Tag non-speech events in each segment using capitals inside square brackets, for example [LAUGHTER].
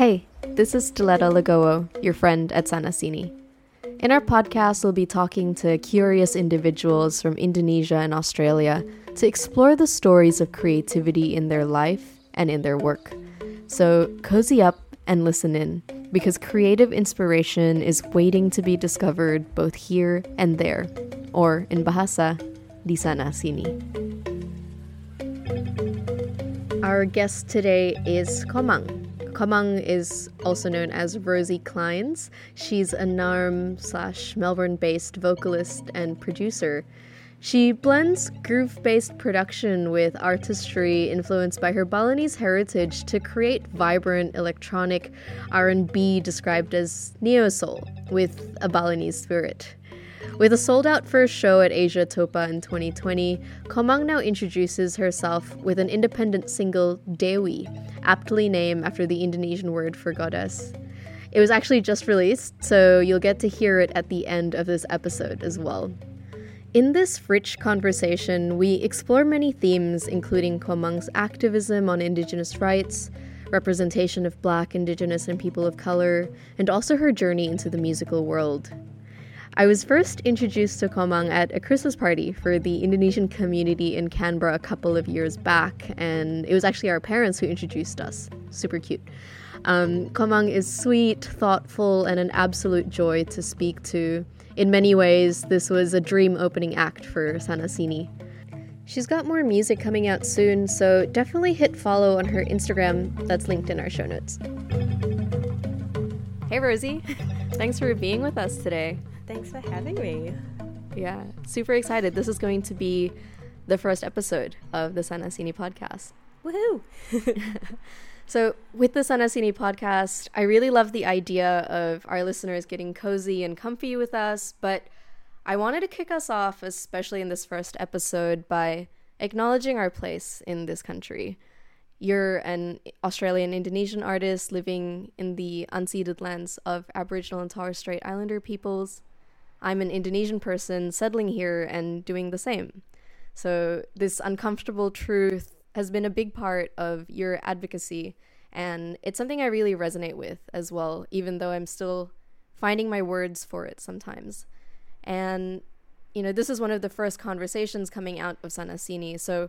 Hey, this is Diletta Lagoa, your friend at Sanasini. In our podcast, we'll be talking to curious individuals from Indonesia and Australia to explore the stories of creativity in their life and in their work. So, cozy up and listen in, because creative inspiration is waiting to be discovered both here and there, or in Bahasa, di sana sini. Our guest today is Komang. Komang is also known as Rosie Clynes. She's a Narrm slash Melbourne based vocalist and producer. She blends groove-based production with artistry influenced by her Balinese heritage to create vibrant electronic R&B described as neo soul with a Balinese spirit. With a sold out first show at AsiaTOPA in 2020, Komang now introduces herself with an independent single, Dewi, aptly named after the Indonesian word for goddess. It was actually just released, so you'll get to hear it at the end of this episode as well. In this rich conversation, we explore many themes, including Komang's activism on Indigenous rights, representation of Black, Indigenous, and people of color, and also her journey into the musical world. I was first introduced to Komang at a Christmas party for the Indonesian community in Canberra a couple of years back, and it was actually our parents who introduced us. Super cute. Um, Komang is sweet, thoughtful, and an absolute joy to speak to. In many ways, this was a dream opening act for Sanasini. She's got more music coming out soon, so definitely hit follow on her Instagram that's linked in our show notes. Hey, Rosie. [LAUGHS] Thanks for being with us today. Thanks for having me. Yeah, super excited. This is going to be the first episode of the Sanasini podcast. Woohoo! [LAUGHS] so, with the Sanasini podcast, I really love the idea of our listeners getting cozy and comfy with us, but I wanted to kick us off, especially in this first episode, by acknowledging our place in this country. You're an Australian Indonesian artist living in the unceded lands of Aboriginal and Torres Strait Islander peoples. I'm an Indonesian person settling here and doing the same. So, this uncomfortable truth has been a big part of your advocacy, and it's something I really resonate with as well, even though I'm still finding my words for it sometimes. And, you know, this is one of the first conversations coming out of Sanasini, so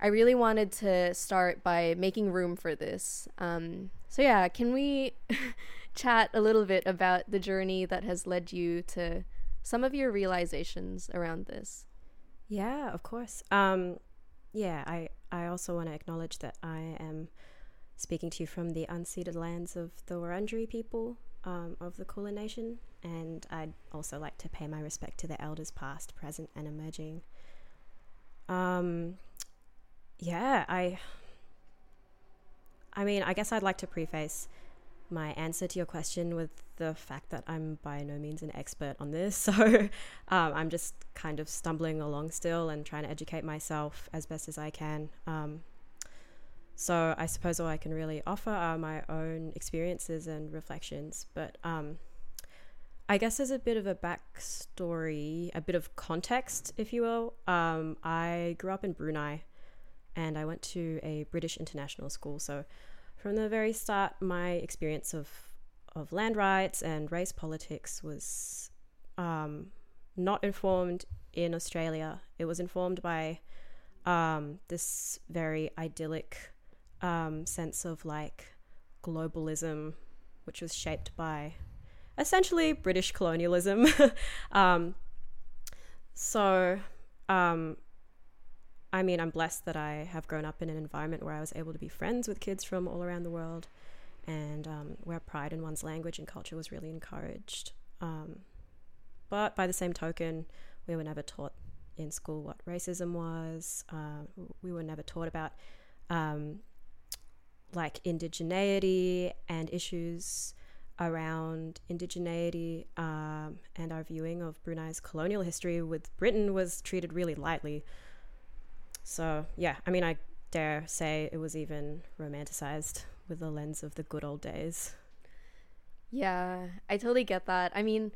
I really wanted to start by making room for this. Um, so, yeah, can we [LAUGHS] chat a little bit about the journey that has led you to some of your realizations around this. Yeah, of course. Um, yeah, I, I also want to acknowledge that I am speaking to you from the unceded lands of the Wurundjeri people um, of the Kulin Nation, and I'd also like to pay my respect to the elders past, present, and emerging. Um, yeah, I. I mean, I guess I'd like to preface my answer to your question with the fact that I'm by no means an expert on this. [LAUGHS] So um, I'm just kind of stumbling along still and trying to educate myself as best as I can. Um, so I suppose all I can really offer are my own experiences and reflections. But um, I guess as a bit of a backstory, a bit of context, if you will, um, I grew up in Brunei and I went to a British international school. So from the very start, my experience of of land rights and race politics was um, not informed in Australia. It was informed by um, this very idyllic um, sense of like globalism, which was shaped by essentially British colonialism. [LAUGHS] Um, so um, I mean, I'm blessed that I have grown up in an environment where I was able to be friends with kids from all around the world and um, where pride in one's language and culture was really encouraged. Um, but by the same token, we were never taught in school what racism was. Uh, we were never taught about um, like indigeneity and issues around indigeneity um, and our viewing of Brunei's colonial history with Britain was treated really lightly. So, yeah, I mean, I dare say it was even romanticized with the lens of the good old days. Yeah, I totally get that. I mean,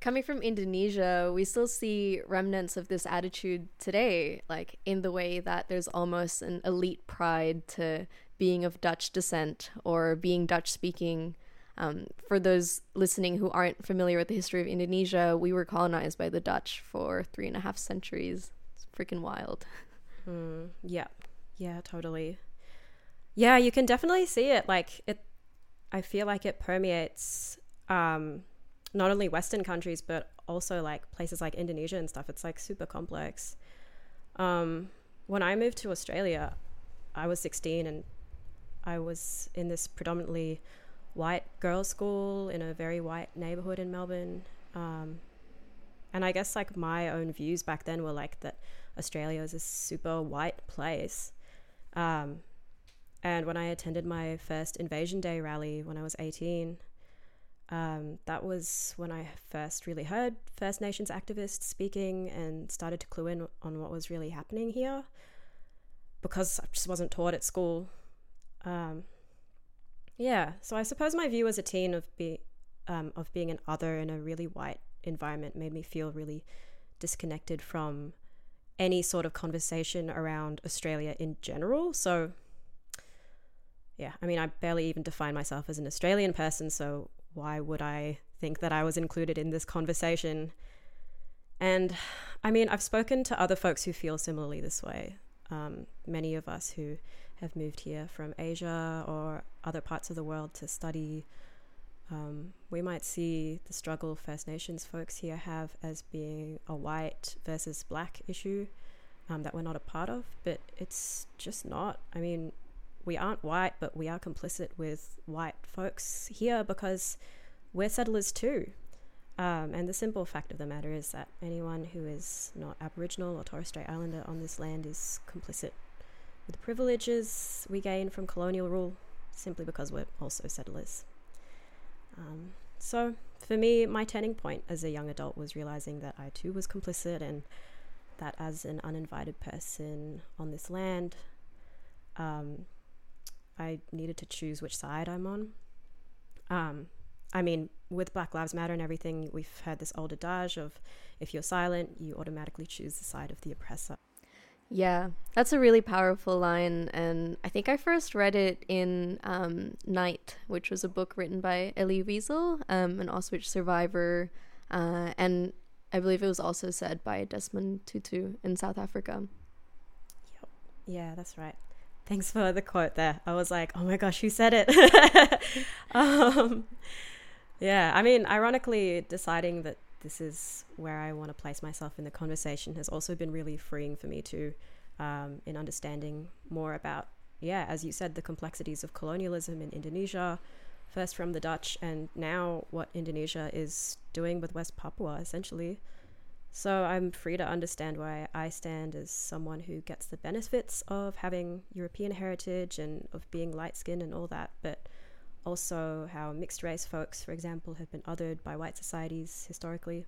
coming from Indonesia, we still see remnants of this attitude today, like in the way that there's almost an elite pride to being of Dutch descent or being Dutch speaking. Um, for those listening who aren't familiar with the history of Indonesia, we were colonized by the Dutch for three and a half centuries. It's freaking wild. [LAUGHS] Mm, yeah, yeah, totally. Yeah, you can definitely see it. Like it, I feel like it permeates um, not only Western countries but also like places like Indonesia and stuff. It's like super complex. Um, when I moved to Australia, I was 16 and I was in this predominantly white girls' school in a very white neighborhood in Melbourne. Um, and I guess like my own views back then were like that Australia is a super white place. Um, and when I attended my first Invasion Day rally when I was 18, um, that was when I first really heard First Nations activists speaking and started to clue in on what was really happening here because I just wasn't taught at school. Um, yeah, so I suppose my view as a teen of be um, of being an other in a really white environment made me feel really disconnected from any sort of conversation around Australia in general. So yeah, I mean, I barely even define myself as an Australian person, so why would I think that I was included in this conversation? And I mean, I've spoken to other folks who feel similarly this way. Um, many of us who have moved here from Asia or other parts of the world to study, um, we might see the struggle First Nations folks here have as being a white versus black issue um, that we're not a part of, but it's just not. I mean, we aren't white, but we are complicit with white folks here because we're settlers too. Um, and the simple fact of the matter is that anyone who is not Aboriginal or Torres Strait Islander on this land is complicit with the privileges we gain from colonial rule simply because we're also settlers. Um, so, for me, my turning point as a young adult was realizing that I too was complicit and that as an uninvited person on this land, um, I needed to choose which side I'm on. Um, I mean, with Black Lives Matter and everything, we've heard this old adage of if you're silent, you automatically choose the side of the oppressor. Yeah, that's a really powerful line. And I think I first read it in um, Night, which was a book written by Elie Wiesel, um, an Auschwitz survivor. Uh, and I believe it was also said by Desmond Tutu in South Africa. Yep. Yeah, that's right. Thanks for the quote there. I was like, oh my gosh, who said it? [LAUGHS] um, yeah, I mean, ironically, deciding that this is where I want to place myself in the conversation has also been really freeing for me too, um, in understanding more about, yeah, as you said, the complexities of colonialism in Indonesia, first from the Dutch, and now what Indonesia is doing with West Papua, essentially. So I'm free to understand why I stand as someone who gets the benefits of having European heritage and of being light skinned and all that, but also how mixed race folks, for example, have been othered by white societies historically.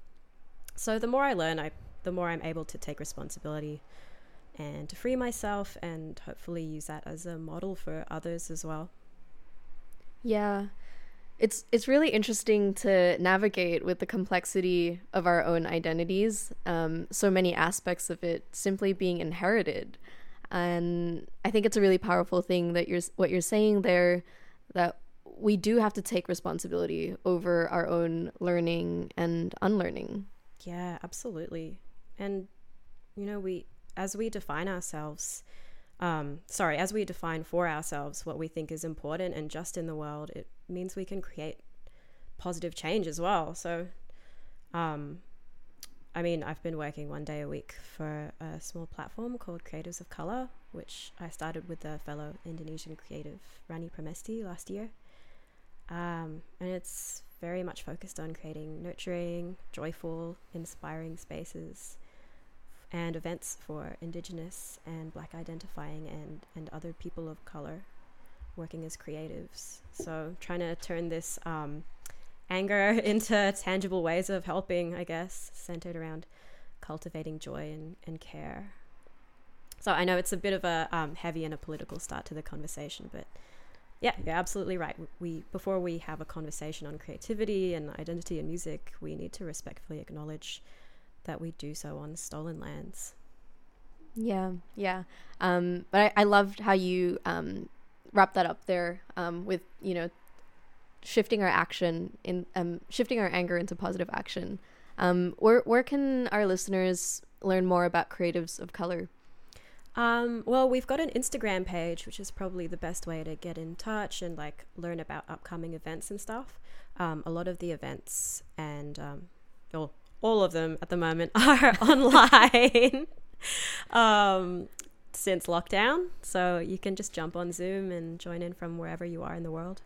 So the more I learn, I the more I'm able to take responsibility and to free myself and hopefully use that as a model for others as well. Yeah it's it's really interesting to navigate with the complexity of our own identities. Um, so many aspects of it simply being inherited, and I think it's a really powerful thing that you're what you're saying there, that we do have to take responsibility over our own learning and unlearning. Yeah, absolutely, and you know we as we define ourselves um, sorry, as we define for ourselves what we think is important and just in the world, it means we can create positive change as well. So, um, I mean, I've been working one day a week for a small platform called Creatives of Color, which I started with a fellow Indonesian creative, Rani Pramesti, last year. Um, and it's very much focused on creating nurturing, joyful, inspiring spaces and events for Indigenous and Black identifying and, and other people of color working as creatives. So trying to turn this um, anger [LAUGHS] into tangible ways of helping, I guess, centered around cultivating joy and, and care. So I know it's a bit of a um, heavy and a political start to the conversation, but yeah, you're absolutely right. We before we have a conversation on creativity and identity and music, we need to respectfully acknowledge that we do so on stolen lands. Yeah, yeah. Um, but I, I loved how you um, wrap that up there um, with you know shifting our action in um, shifting our anger into positive action. Um, where where can our listeners learn more about creatives of color? Um, well, we've got an Instagram page, which is probably the best way to get in touch and like learn about upcoming events and stuff. Um, a lot of the events and um, well, all of them at the moment [LAUGHS] are online um, since lockdown. So you can just jump on Zoom and join in from wherever you are in the world.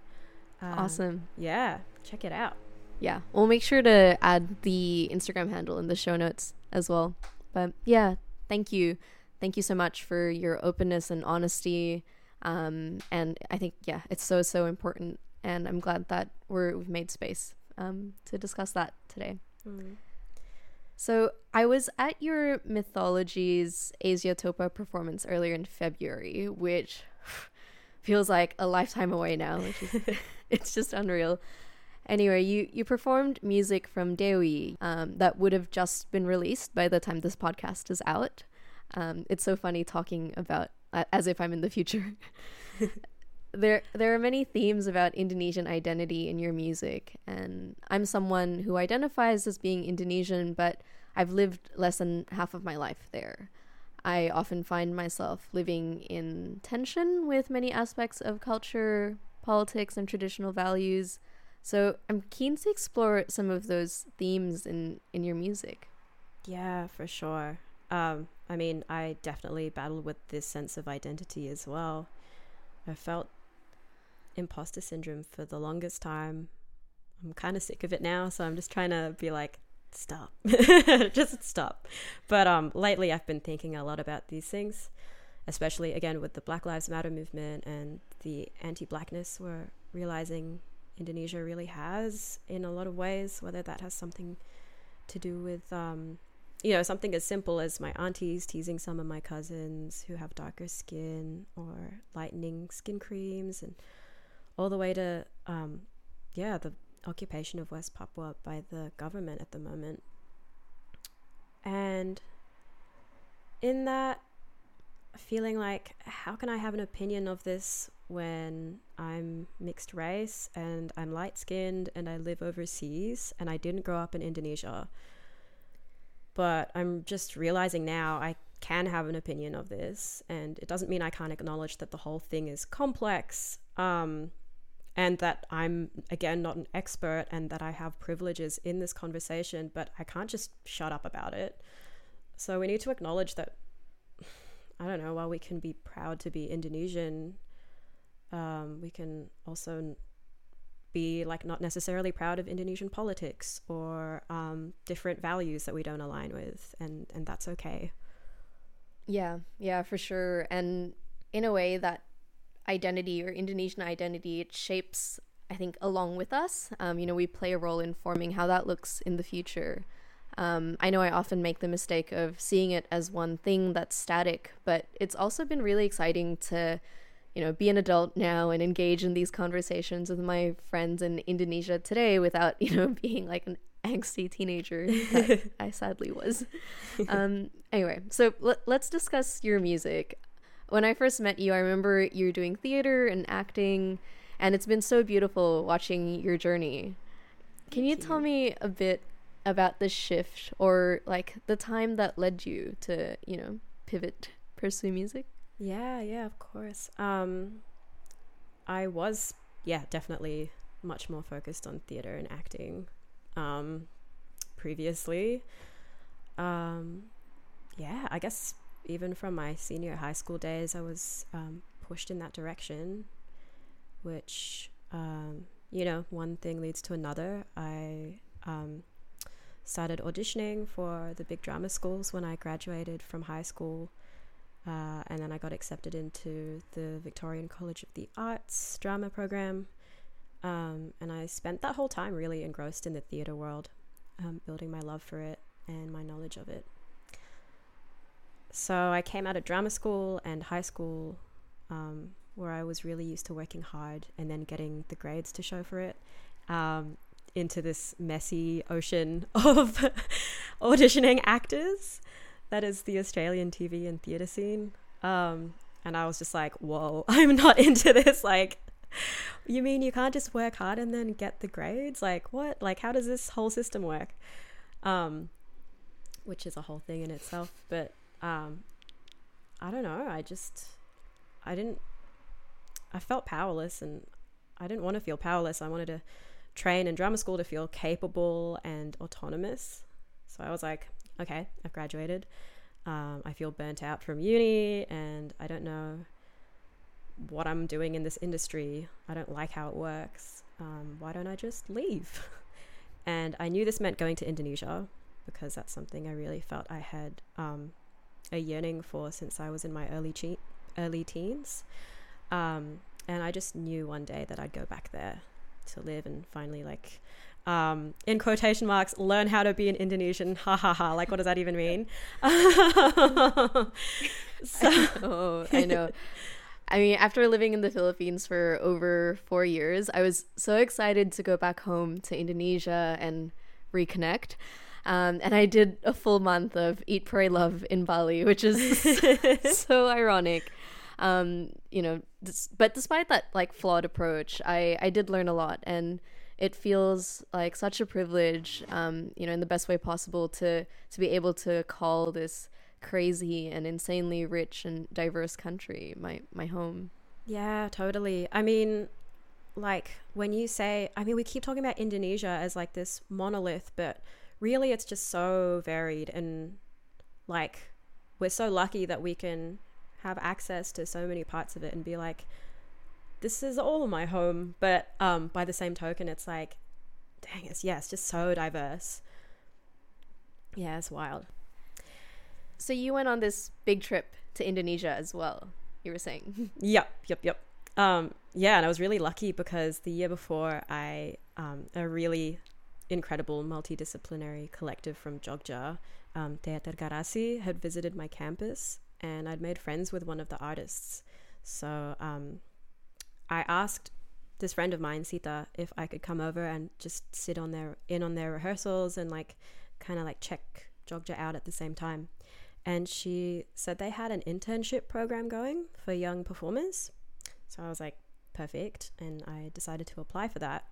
Um, awesome. Yeah, check it out. Yeah, we'll make sure to add the Instagram handle in the show notes as well. But yeah, thank you. Thank you so much for your openness and honesty. Um, and I think, yeah, it's so, so important. And I'm glad that we're, we've made space um, to discuss that today. Mm. So I was at your Mythologies AsiaTOPA performance earlier in February, which [SIGHS] feels like a lifetime away now, which is [LAUGHS] it's just unreal. Anyway, you you performed music from Dewi um, that would have just been released by the time this podcast is out. Um, it's so funny talking about uh, as if I'm in the future. [LAUGHS] [LAUGHS] there there are many themes about Indonesian identity in your music, and I'm someone who identifies as being Indonesian, but I've lived less than half of my life there. I often find myself living in tension with many aspects of culture, politics, and traditional values. So I'm keen to explore some of those themes in, in your music. Yeah, for sure. Um, I mean, I definitely battled with this sense of identity as well. I felt imposter syndrome for the longest time. I'm kind of sick of it now, so I'm just trying to be like, stop [LAUGHS] just stop but um lately i've been thinking a lot about these things especially again with the black lives matter movement and the anti-blackness we're realizing indonesia really has in a lot of ways whether that has something to do with um you know something as simple as my aunties teasing some of my cousins who have darker skin or lightening skin creams and all the way to um yeah the occupation of West Papua by the government at the moment. And in that feeling like, how can I have an opinion of this when I'm mixed race and I'm light skinned and I live overseas and I didn't grow up in Indonesia? But I'm just realizing now I can have an opinion of this, and it doesn't mean I can't acknowledge that the whole thing is complex. Um, and that I'm again not an expert and that I have privileges in this conversation, but I can't just shut up about it. So we need to acknowledge that I don't know, while we can be proud to be Indonesian, um, we can also be like not necessarily proud of Indonesian politics or um, different values that we don't align with, and and that's okay. Yeah, yeah, for sure. And in a way, that identity or Indonesian identity, it shapes, I think, along with us. Um, you know, we play a role in forming how that looks in the future. Um, I know I often make the mistake of seeing it as one thing that's static, but it's also been really exciting to, you know, be an adult now and engage in these conversations with my friends in Indonesia today without, [LAUGHS] you know, being like an angsty teenager that [LAUGHS] I sadly was. Um, anyway, so l- let's discuss your music when I first met you, I remember you were doing theater and acting, and it's been so beautiful watching your journey. Can you, you tell me a bit about the shift or like the time that led you to, you know, pivot, pursue music? Yeah, yeah, of course. Um, I was, yeah, definitely much more focused on theater and acting um, previously. Um, yeah, I guess even from my senior high school days, I was um, pushed in that direction, which, um, you know, one thing leads to another. I um, started auditioning for the big drama schools when I graduated from high school. Uh, and then I got accepted into the Victorian College of the Arts drama program. Um, and I spent that whole time really engrossed in the theatre world, um, building my love for it and my knowledge of it. So I came out of drama school and high school, um, where I was really used to working hard and then getting the grades to show for it, um, into this messy ocean [LAUGHS] of [LAUGHS] auditioning actors. That is the Australian TV and theatre scene. Um, And I was just like, whoa, [LAUGHS] I'm not into this. Like, you mean you can't just work hard and then get the grades? Like, what? Like, how does this whole system work? Um, which is a whole thing in itself. But um, I don't know. I just, I didn't, I felt powerless and I didn't want to feel powerless. I wanted to train in drama school to feel capable and autonomous. So I was like, okay, I've graduated. Um, I feel burnt out from uni and I don't know what I'm doing in this industry. I don't like how it works. Um, why don't I just leave? [LAUGHS] and I knew this meant going to Indonesia because that's something I really felt I had um, a yearning for since I was in my early che- early teens. Um, and I just knew one day that I'd go back there to live and finally like um, in quotation marks, learn how to be an Indonesian. [LAUGHS] Ha ha ha. Like, what does that even mean? [LAUGHS] so, I know. I mean, after living in the Philippines for over four years, I was so excited to go back home to Indonesia and reconnect. Um, and I did a full month of Eat, Pray, Love in Bali, which is [LAUGHS] so ironic. Um, you know, but despite that like flawed approach, I I did learn a lot, and it feels like such a privilege, um, you know, in the best way possible to to be able to call this crazy and insanely rich and diverse country my my home. Yeah, totally. I mean, like when you say, I mean, we keep talking about Indonesia as like this monolith, but really it's just so varied and like we're so lucky that we can have access to so many parts of it and be like this is all my home but um by the same token it's like dang it's yeah it's just so diverse yeah it's wild so you went on this big trip to Indonesia as well, you were saying. [LAUGHS] yep, yep, yep. Um, yeah, and I was really lucky because the year before, I um, a really incredible multidisciplinary collective from Jogja, um, Teater Garasi, had visited my campus, and I'd made friends with one of the artists. So um, I asked this friend of mine, Sita, if I could come over and just sit on their in on their rehearsals and like kind of like check Jogja out at the same time and she said they had an internship program going for young performers. So I was like, perfect. And I decided to apply for that.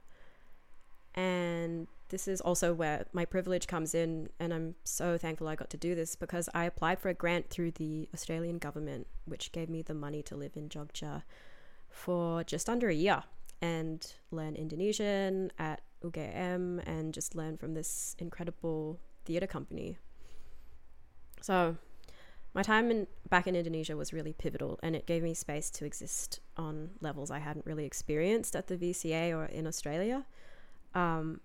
And this is also where my privilege comes in. And I'm so thankful I got to do this because I applied for a grant through the Australian government, which gave me the money to live in Jogja for just under a year and learn Indonesian at UGM and just learn from this incredible theatre company so, my time in, back in Indonesia was really pivotal and it gave me space to exist on levels I hadn't really experienced at the VCA or in Australia. Um,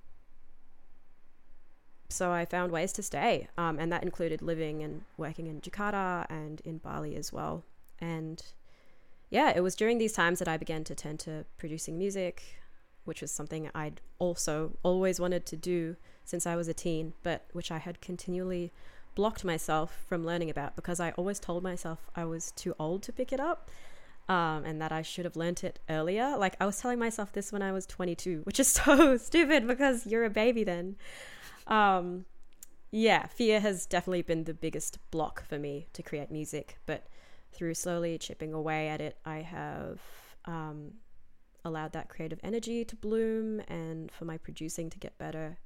so I found ways to stay, um, and that included living and working in Jakarta and in Bali as well. And yeah, it was during these times that I began to turn to producing music, which was something I'd also always wanted to do since I was a teen, but which I had continually blocked myself from learning about because I always told myself I was too old to pick it up. Um, and that I should have learnt it earlier. Like I was telling myself this when I was 22, [LAUGHS] which is so stupid because you're a baby then. Um, yeah, fear has definitely been the biggest block for me to create music, but through slowly chipping away at it, I have um, allowed that creative energy to bloom and for my producing to get better.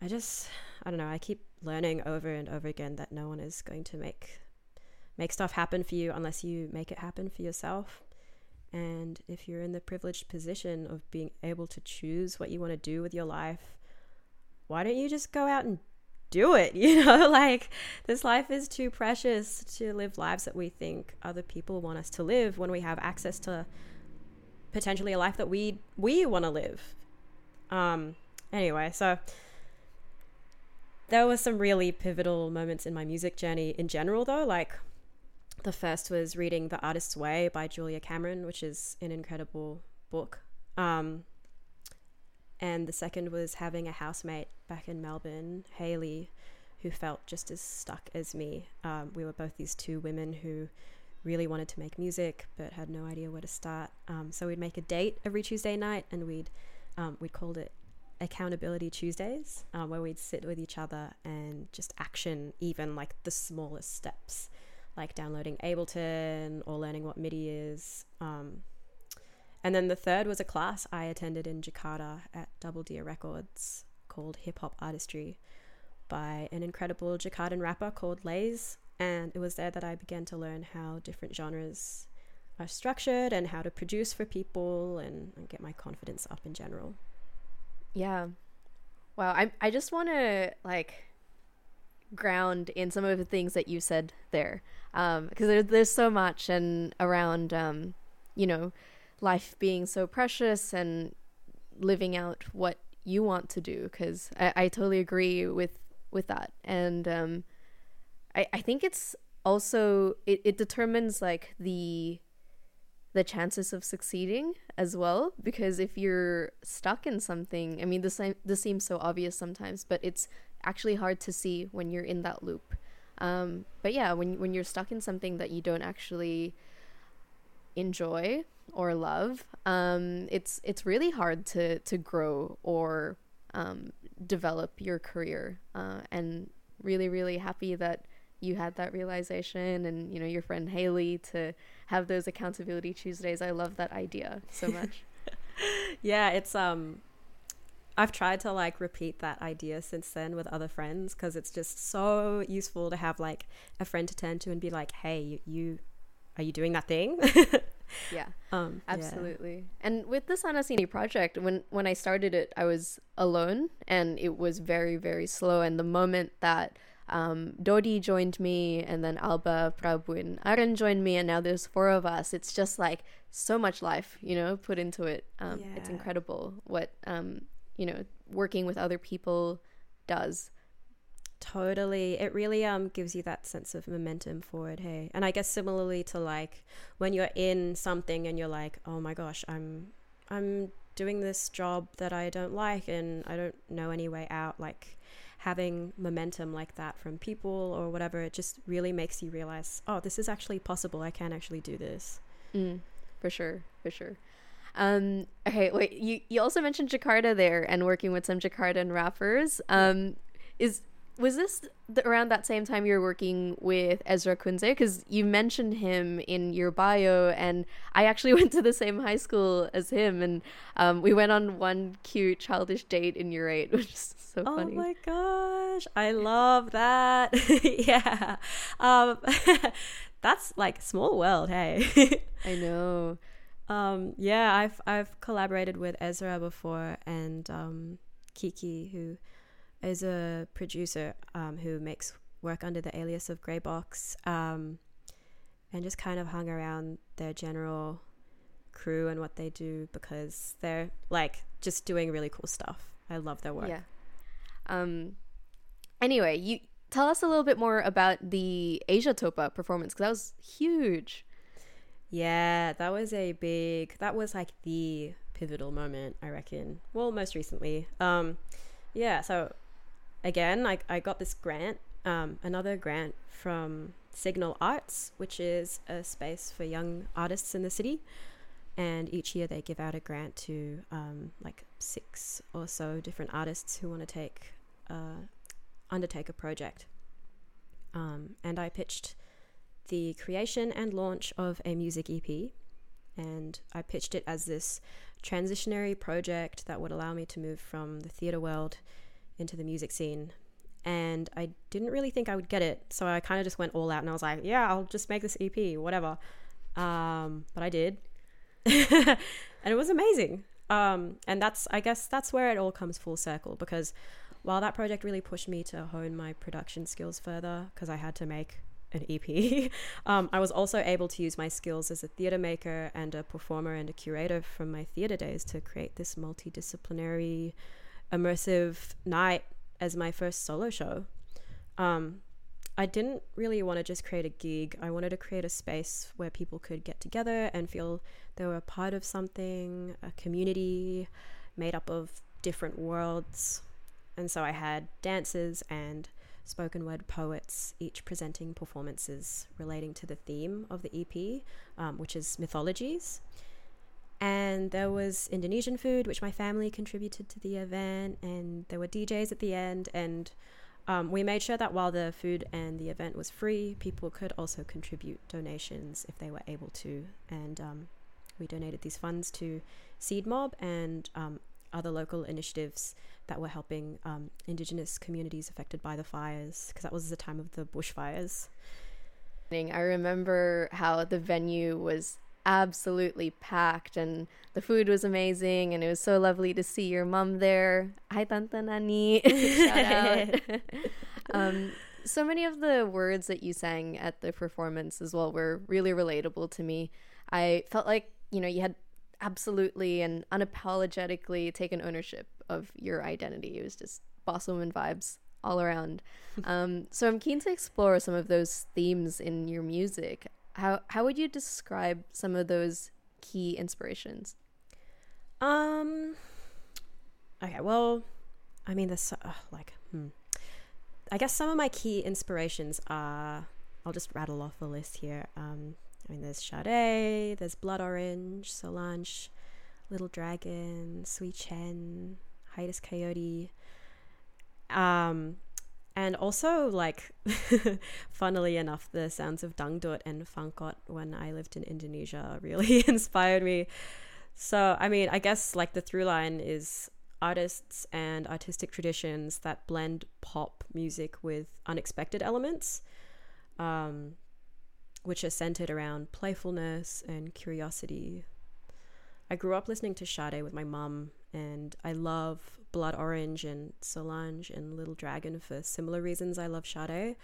I just, I don't know, I keep learning over and over again that no one is going to make make stuff happen for you unless you make it happen for yourself. And if you're in the privileged position of being able to choose what you want to do with your life, why don't you just go out and do it? [LAUGHS] You know, like this life is too precious to live lives that we think other people want us to live when we have access to potentially a life that we we want to live. Um anyway, so there were some really pivotal moments in my music journey in general, though. Like, the first was reading The Artist's Way by Julia Cameron, which is an incredible book. Um, and the second was having a housemate back in Melbourne, Haley, who felt just as stuck as me. Um, we were both these two women who really wanted to make music but had no idea where to start. Um, so we'd make a date every Tuesday night, and we'd um, we called it accountability Tuesdays, um, where we'd sit with each other and just action even like the smallest steps. like downloading Ableton or learning what MIDI is. Um, and then the third was a class I attended in Jakarta at Double Deer Records called Hip Hop Artistry by an incredible Jakartan rapper called Laze. And it was there that I began to learn how different genres are structured and how to produce for people and, and get my confidence up in general. Yeah. Wow. I, I just want to like ground in some of the things that you said there because um, there, there's so much and around um, you know life being so precious and living out what you want to do because I, I totally agree with with that. And um, I, I think it's also it, it determines like the the chances of succeeding as well because if you're stuck in something i mean this this seems so obvious sometimes but it's actually hard to see when you're in that loop. Um, but yeah when when you're stuck in something that you don't actually enjoy or love um, it's it's really hard to to grow or um, develop your career uh, and really really happy that you had that realization and you know your friend Haley to have those accountability Tuesdays. I love that idea so [LAUGHS] much. yeah, it's um I've tried to like repeat that idea since then with other friends because it's just so useful to have like a friend to turn to and be like, "Hey, you, you are you doing that thing?" [LAUGHS] yeah, [LAUGHS] um, absolutely. Yeah. And with the Sanasini project, when when I started it, I was alone and it was very very slow. And the moment that um, Dodi joined me, and then Alba, Prabu, and Aaron joined me, and now there's four of us. It's just like so much life, you know, put into it. Um, yeah. It's incredible what um, you know working with other people does. Totally, it really um gives you that sense of momentum forward. Hey, and I guess similarly to like when you're in something and you're like, oh my gosh, I'm I'm doing this job that I don't like and I don't know any way out. Like having momentum like that from people or whatever, it just really makes you realize, oh, this is actually possible. I can actually do this. Mm, for sure, for sure. Um, okay, wait. You you also mentioned Jakarta there and working with some Jakartan rappers. Um, is was this the, around that same time you were working with Ezra Kunze? Because you mentioned him in your bio, and I actually [LAUGHS] went to the same high school as him, and um, we went on one cute childish date in year eight, [LAUGHS] which is so oh funny. Oh my gosh, I love that. [LAUGHS] yeah, um, that's like small world. Hey, I know. Um, yeah, I've I've collaborated with Ezra before, and um, Kiki, who is a producer um, who makes work under the alias of Greybox, um, and just kind of hung around their general crew and what they do because they're like just doing really cool stuff. I love their work. Yeah. Um. Anyway, you tell us a little bit more about the AsiaTOPA performance because that was huge. Yeah, that was a big. That was like the pivotal moment, I reckon. Well, most recently. Um, yeah. So again, I, I got this grant, um, another grant from Signal Arts, which is a space for young artists in the city. And each year they give out a grant to um, like six or so different artists who want to take uh, undertake a project. Um, and I pitched the creation and launch of a music EP, and I pitched it as this transitionary project that would allow me to move from the theatre world into the music scene. And I didn't really think I would get it. So I kind of just went all out and I was like, yeah, I'll just make this EP, whatever. Um, but I did. [LAUGHS] and it was amazing. Um, and that's, I guess, that's where it all comes full circle because while that project really pushed me to hone my production skills further, because I had to make an EP, [LAUGHS] um, I was also able to use my skills as a theatre maker and a performer and a curator from my theatre days to create this multidisciplinary immersive night as my first solo show. Um, I didn't really want to just create a gig. I wanted to create a space where people could get together and feel they were a part of something, a community made up of different worlds. And so I had dancers and spoken word poets, each presenting performances relating to the theme of the EP, um, which is mythologies. And there was Indonesian food, which my family contributed to the event, and there were DJs at the end. And Um, we made sure that while the food and the event was free, people could also contribute donations if they were able to. And um, we donated these funds to Seed Mob and um, other local initiatives that were helping um, Indigenous communities affected by the fires, because that was the time of the bushfires. I remember how the venue was absolutely packed and the food was amazing and it was so lovely to see your mom there. Hi Tanta Nani. [LAUGHS] Shout out. [LAUGHS] um, so many of the words that you sang at the performance as well were really relatable to me. I felt like, you know, you had absolutely and unapologetically taken ownership of your identity. It was just boss woman vibes all around. [LAUGHS] Um, so I'm keen to explore some of those themes in your music. How how would you describe some of those key inspirations? Um. Okay. Well, I mean, there's uh, like, hmm. I guess some of my key inspirations are. I'll just rattle off a list here. Um, I mean, there's Sade, there's Blood Orange, Solange, Little Dragon, Sweet Chen, Hiatus Kaiyote. Um, and also, like, [LAUGHS] funnily enough, the sounds of dangdut and funkot when I lived in Indonesia [LAUGHS] really [LAUGHS] inspired me. So, I mean, I guess like the through line is artists and artistic traditions that blend pop music with unexpected elements, um, which are centered around playfulness and curiosity. I grew up listening to Sade with my mum, and I love Blood Orange and Solange and Little Dragon for similar reasons I love Sade.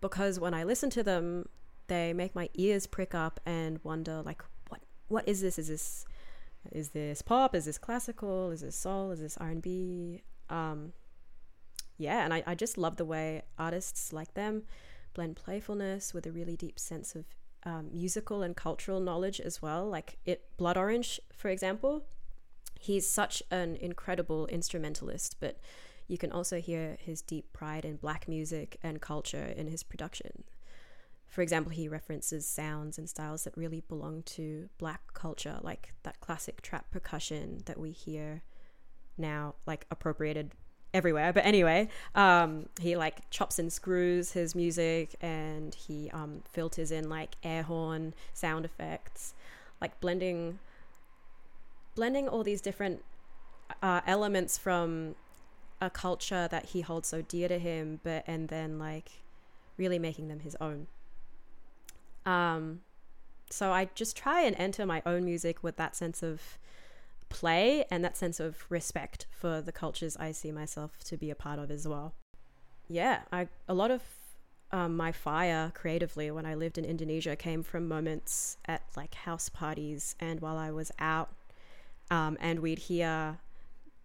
Because when I listen to them, they make my ears prick up and wonder like what what is this? Is this is this pop? Is this classical? Is this soul? Is this R and B? Um, yeah, and I, I just love the way artists like them blend playfulness with a really deep sense of um, musical and cultural knowledge as well. Like it, Blood Orange, for example, he's such an incredible instrumentalist, but you can also hear his deep pride in black music and culture in his production. For example, he references sounds and styles that really belong to black culture, like that classic trap percussion that we hear now, like appropriated everywhere. But anyway, um, he like chops and screws his music and he um, filters in like air horn sound effects, like blending blending all these different uh, elements from a culture that he holds so dear to him, but and then like really making them his own. Um, so I just try and enter my own music with that sense of play and that sense of respect for the cultures I see myself to be a part of as well. Yeah, I a lot of um, my fire creatively when I lived in Indonesia came from moments at like house parties and while I was out um, and we'd hear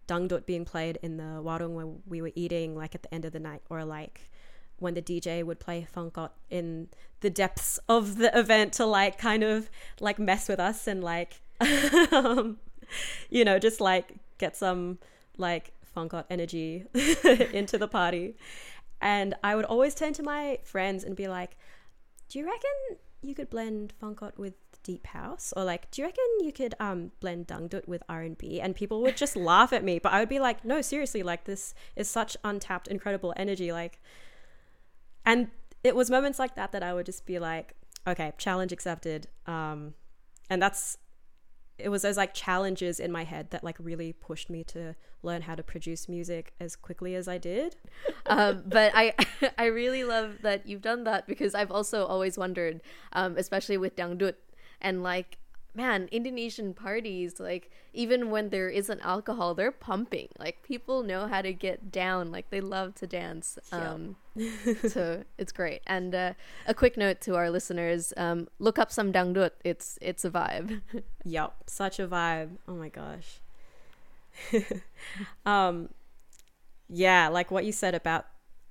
dangdut being played in the warung where we were eating, like at the end of the night, or like when the DJ would play funkot in the depths of the event to like kind of like mess with us and like, [LAUGHS] um, you know, just like get some like funkot energy [LAUGHS] into the party. And I would always turn to my friends and be like, "Do you reckon you could blend funkot with deep house or like do you reckon you could um blend dangdut with r&b and people would just laugh at me but i would be like no seriously like this is such untapped incredible energy like and it was moments like that that i would just be like okay challenge accepted um and that's it was those like challenges in my head that like really pushed me to learn how to produce music as quickly as I did. [LAUGHS] um, but I [LAUGHS] I really love that you've done that because I've also always wondered, um, especially with dangdut, and like man indonesian parties like even when there isn't alcohol they're pumping. Like people know how to get down. Like they love to dance. Um [LAUGHS] so it's great. And uh, a quick note to our listeners um look up some dangdut. It's it's a vibe. [LAUGHS] Yep such a vibe. Oh my gosh. [LAUGHS] Um yeah like what you said about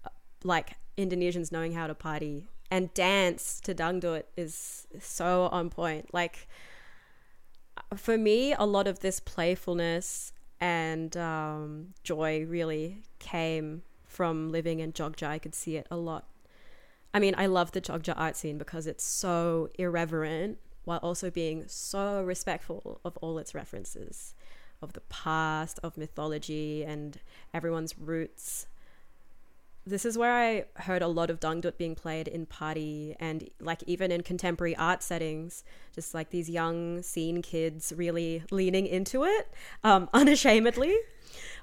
uh, like indonesians knowing how to party and dance to dangdut is so on point. Like for me, a lot of this playfulness and um, joy really came from living in Jogja. I could see it a lot. I mean, I love the Jogja art scene because it's so irreverent while also being so respectful of all its references of the past, of mythology, and everyone's roots this is where I heard a lot of dangdut being played in party and like even in contemporary art settings, just like these young scene kids really leaning into it um, [LAUGHS] unashamedly.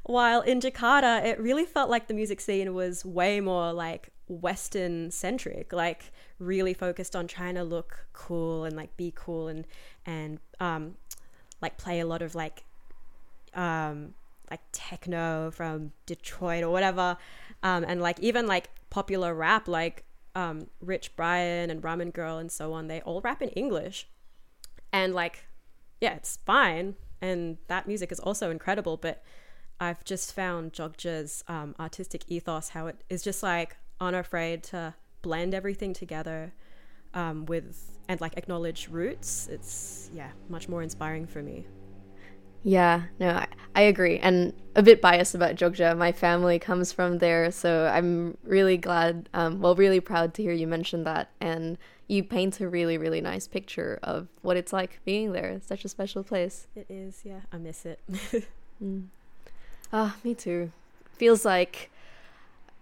While in Jakarta, it really felt like the music scene was way more like Western centric, like really focused on trying to look cool and like be cool and and um, like play a lot of like um, like techno from Detroit or whatever um, and like even like popular rap like um, Rich Brian and Ramengvrl and so on, they all rap in English. And like, yeah, it's fine. And that music is also incredible. But I've just found Jogja's um, artistic ethos, how it is just like unafraid to blend everything together um, with and like acknowledge roots. It's, yeah, much more inspiring for me. Yeah, no, I, I, agree. And a bit biased about Jogja. My family comes from there, so I'm really glad, um, well, really proud to hear you mention that. And you paint a really, really nice picture of what it's like being there. It's such a special place. It is, yeah. I miss it. [LAUGHS] mm. Ah, me too. Feels like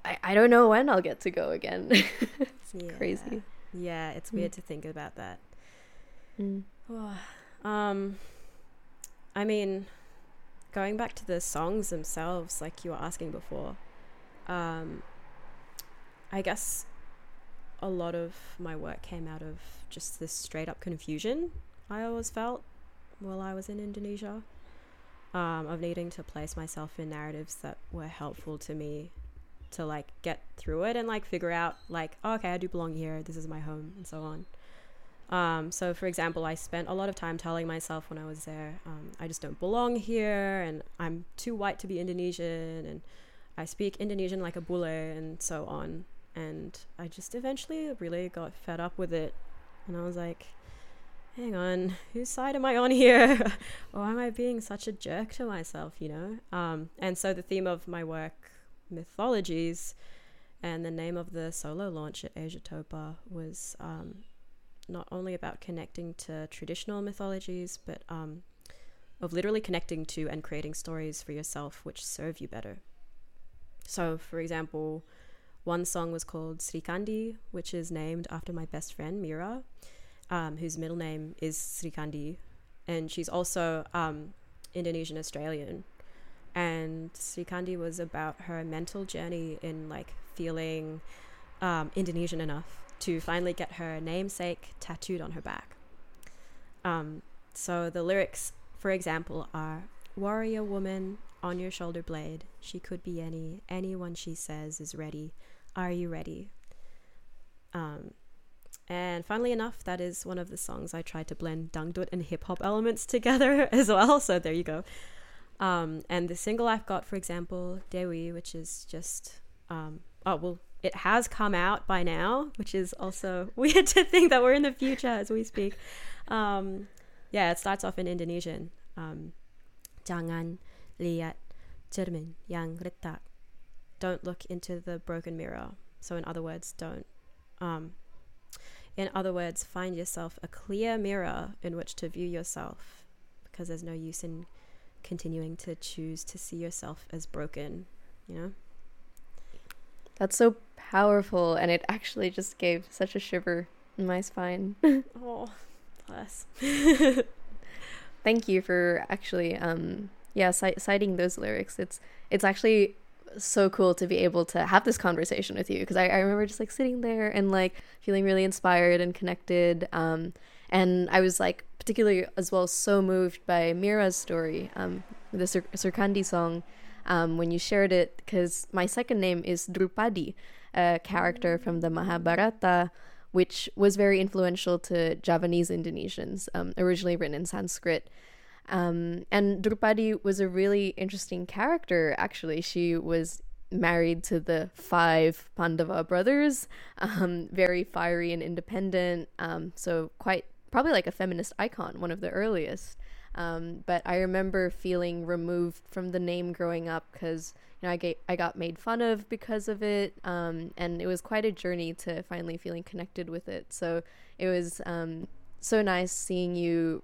I, I don't know when I'll get to go again. [LAUGHS] it's yeah. crazy. Yeah, it's weird mm. to think about that. Mm. [SIGHS] um, I mean, going back to the songs themselves, like you were asking before, um, I guess a lot of my work came out of just this straight up confusion I always felt while I was in Indonesia um, of needing to place myself in narratives that were helpful to me to like get through it and like figure out like oh, okay I do belong here this is my home and so on um, so, for example, I spent a lot of time telling myself when I was there, um, I just don't belong here, and I'm too white to be Indonesian, and I speak Indonesian like a bule, and so on. And I just eventually really got fed up with it, and I was like, hang on, whose side am I on here? [LAUGHS] Why am I being such a jerk to myself, you know? Um, and so the theme of my work, mythologies, and the name of the solo launch at AsiaTOPA was um, not only about connecting to traditional mythologies, but um, of literally connecting to and creating stories for yourself which serve you better. So, for example, one song was called Srikandi, which is named after my best friend Mira, um, whose middle name is Srikandi, and she's also um, Indonesian Australian. And Srikandi was about her mental journey in like feeling um, Indonesian enough to finally get her namesake tattooed on her back. Um, so the lyrics, for example, are Warrior woman on your shoulder blade. She could be any. Anyone she says is ready. Are you ready? Um, and funnily enough, that is one of the songs I tried to blend dangdut and hip hop elements [LAUGHS] together as well. So there you go. Um, and the single I've got, for example, Dewi, which is just um, oh well, it has come out by now, which is also [LAUGHS] weird to think that we're in the future as we speak. Um, yeah, it starts off in Indonesian. Um, Jangan lihat cermin yang retak. Don't look into the broken mirror. So, in other words, don't. Um, in other words, find yourself a clear mirror in which to view yourself, because there's no use in continuing to choose to see yourself as broken. You know. That's so powerful, and it actually just gave such a shiver in my spine. [LAUGHS] oh, bless. Thank you for actually, um, yeah, c- citing those lyrics. It's it's actually so cool to be able to have this conversation with you because I, I remember just like sitting there and like feeling really inspired and connected. Um, and I was like particularly as well so moved by Mira's story, um, the Sur- Surkandi song, um, when you shared it because my second name is Drupadi a character from the Mahabharata, which was very influential to Javanese Indonesians, um, originally written in Sanskrit. Um, and Drupadi was a really interesting character, actually. She was married to the five Pandava brothers, um, very fiery and independent, um, so quite probably like a feminist icon, one of the earliest. Um, but I remember feeling removed from the name growing up because you know I get I got made fun of because of it, um, and it was quite a journey to finally feeling connected with it. So it was um, so nice seeing you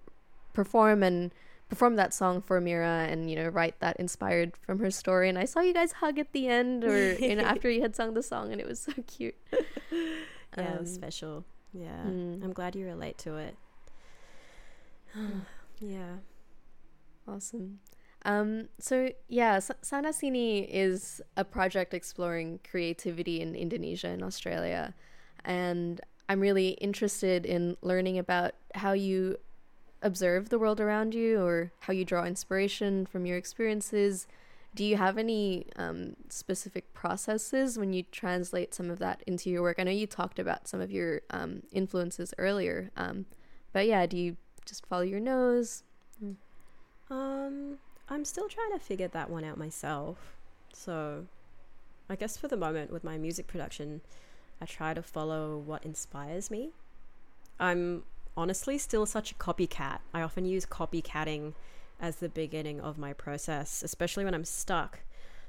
perform and perform that song for Mira and you know write that inspired from her story. And I saw you guys hug at the end or you know after you had sung the song, and it was so cute. [LAUGHS] yeah, it was um, special. Yeah, mm. I'm glad you relate to it. [SIGHS] yeah, awesome. Um, so yeah, Sana Sini is a project exploring creativity in Indonesia and Australia, and I'm really interested in learning about how you observe the world around you or how you draw inspiration from your experiences. Do you have any um, specific processes when you translate some of that into your work? I know you talked about some of your um, influences earlier, um, but yeah, do you just follow your nose? Um, I'm still trying to figure that one out myself. So, I guess for the moment with my music production, I try to follow what inspires me. I'm honestly still such a copycat. I often use copycatting as the beginning of my process, especially when I'm stuck.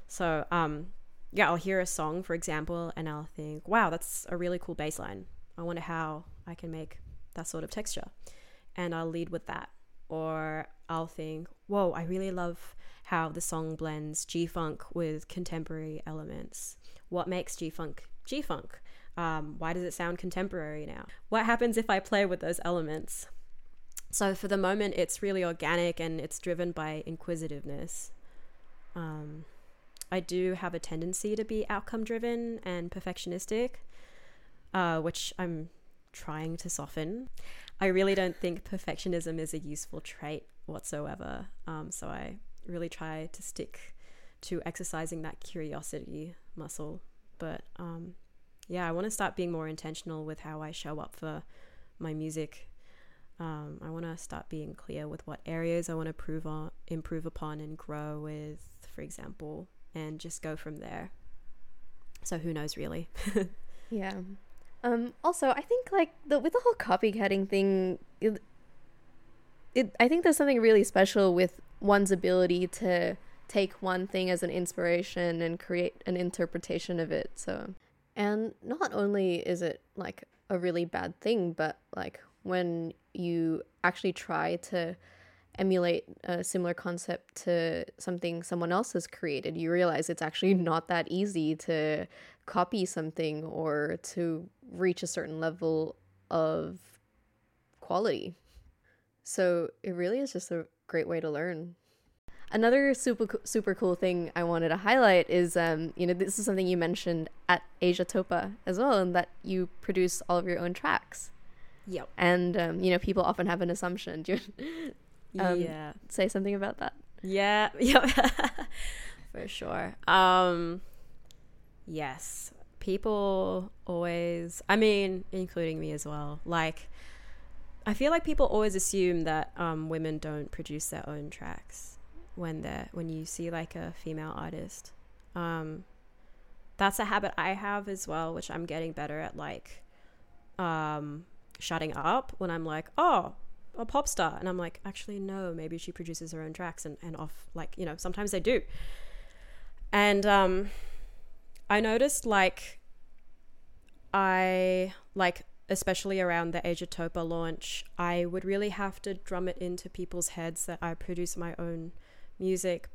So, um, yeah, I'll hear a song, for example, and I'll think, wow, that's a really cool bass line. I wonder how I can make that sort of texture. And I'll lead with that. Or I'll think, whoa, I really love how the song blends G Funk with contemporary elements. What makes G Funk G Funk? Um, why does it sound contemporary now? What happens if I play with those elements? So for the moment, it's really organic and it's driven by inquisitiveness. Um, I do have a tendency to be outcome driven and perfectionistic, uh, which I'm trying to soften. I really don't think perfectionism is a useful trait whatsoever. Um, so I really try to stick to exercising that curiosity muscle. But um, yeah, I want to start being more intentional with how I show up for my music. Um, I want to start being clear with what areas I want to improve on, improve upon, and grow with, for example, and just go from there. So who knows, really? [LAUGHS] yeah. Um, also, I think like the with the whole copycatting thing, it, it I think there's something really special with one's ability to take one thing as an inspiration and create an interpretation of it. So and not only is it like a really bad thing, but like when you actually try to emulate a similar concept to something someone else has created, you realize it's actually not that easy to copy something or to reach a certain level of quality. So it really is just a great way to learn. Another super super cool thing I wanted to highlight is, um, you know, this is something you mentioned at AsiaTOPA as well, and that you produce all of your own tracks. Yep. And um, you know, people often have an assumption. Do you [LAUGHS] um, yeah. say something about that? Yeah. [LAUGHS] Yeah. [LAUGHS] For sure. Um, yes. People always. I mean, including me as well. Like. I feel like people always assume that um, women don't produce their own tracks when they're when you see like a female artist. Um, that's a habit I have as well, which I'm getting better at like um, shutting up when I'm like, oh, a pop star. And I'm like, actually, no, maybe she produces her own tracks and, and off, like, you know, sometimes they do. And um, I noticed like, I like, especially around the AsiaTOPA launch, I would really have to drum it into people's heads that I produce my own music.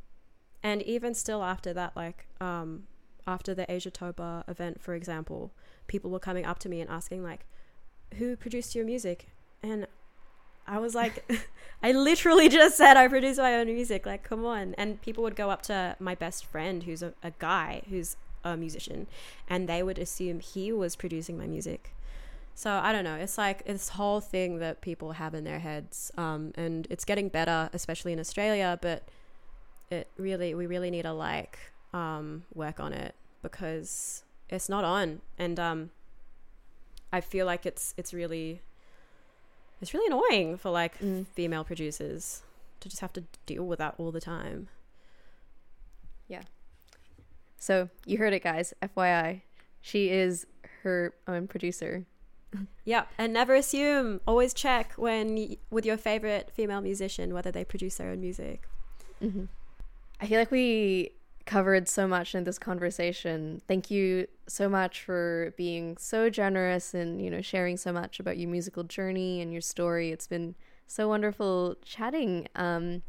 And even still after that, like um, after the AsiaTOPA event, for example, people were coming up to me and asking like, "Who produced your music?" And I was like, [LAUGHS] I literally just said I produce my own music. Like, come on. And people would go up to my best friend, who's a, a guy who's a musician, and they would assume he was producing my music. So I don't know. It's like this whole thing that people have in their heads, um, and it's getting better, especially in Australia. But it really we really need to like um, work on it because it's not on and um, I feel like it's it's really it's really annoying for like mm. female producers to just have to deal with that all the time. Yeah. So you heard it, guys. FYI, she is her own producer. [LAUGHS] yeah, and never assume. Always check when with your favorite female musician whether they produce their own music. Mm-hmm. I feel like we covered so much in this conversation. Thank you so much for being so generous and, you know, sharing so much about your musical journey and your story. It's been So wonderful chatting. Um,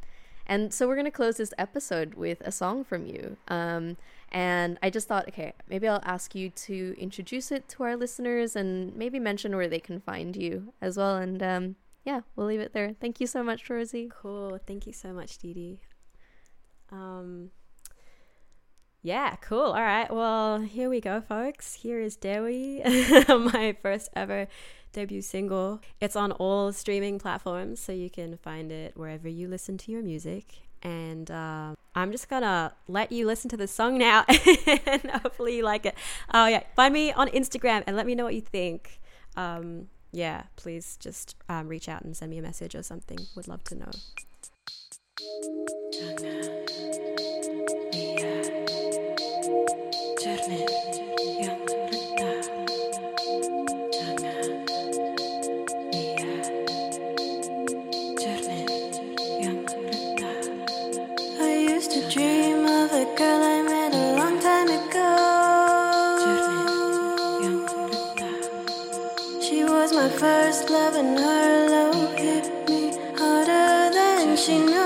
and so we're going to close this episode with a song from you. Um, and I just thought, okay, maybe I'll ask you to introduce it to our listeners and maybe mention where they can find you as well. And um, yeah, we'll leave it there. Thank you so much, Rosie. Cool. Thank you so much, Didi. Um, yeah, cool. All right. Well, here we go, folks. Here is Dewi, [LAUGHS] my first ever debut single. It's on all streaming platforms, so you can find it wherever you listen to your music. And uh, I'm just gonna let you listen to the song now, [LAUGHS] and hopefully you like it. Oh yeah, find me on Instagram and let me know what you think. Um, yeah, please just um, reach out and send me a message or something. Would love to know. she knew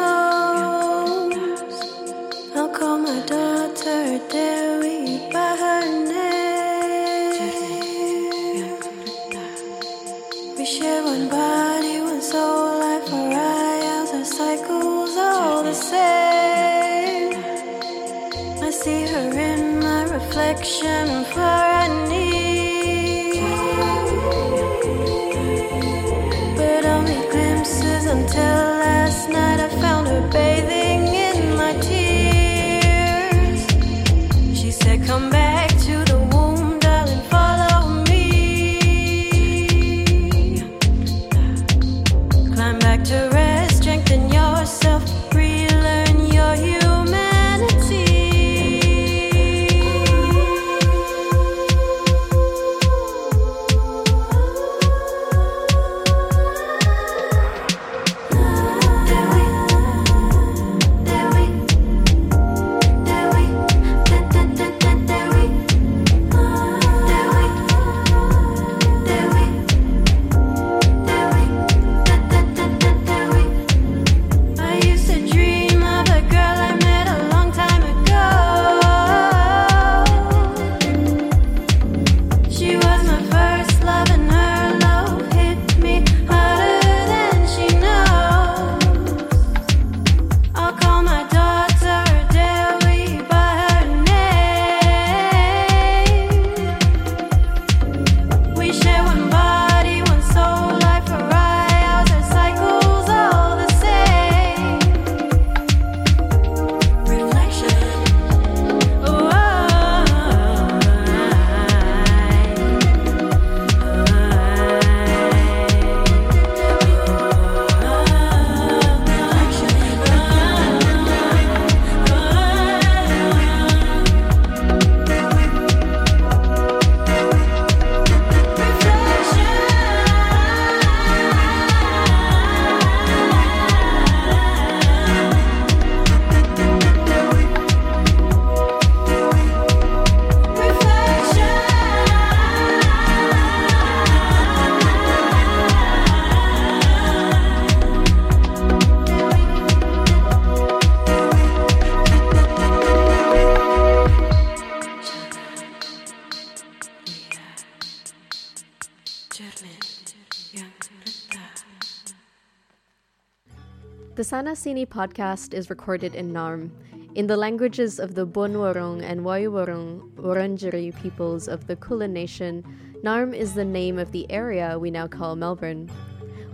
Sana Sini podcast is recorded in Narrm, in the languages of the Boonwurrung and Woiwurrung Wurundjeri peoples of the Kulin Nation. Narrm is the name of the area we now call Melbourne.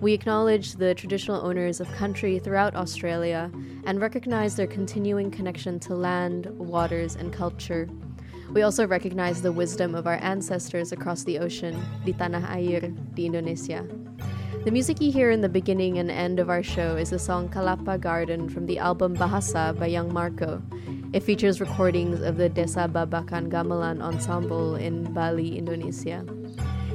We acknowledge the traditional owners of country throughout Australia and recognize their continuing connection to land, waters, and culture. We also recognize the wisdom of our ancestors across the ocean, di tanah air, di Indonesia. The music you hear in the beginning and end of our show is the song Kalapa Garden from the album Bahasa by Young Marco. It features recordings of the Desa Babakan Gamelan Ensemble in Bali, Indonesia.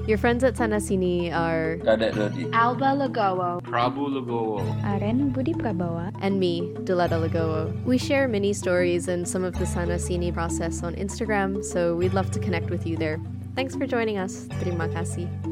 Your friends at Sanasini are Kadek Dodi, Alba Legowo, Prabu Legowo, Aren Budi Prabawa, and me, Diletta Legowo. We share mini stories and some of the Sanasini process on Instagram, so we'd love to connect with you there. Thanks for joining us. Terima kasih.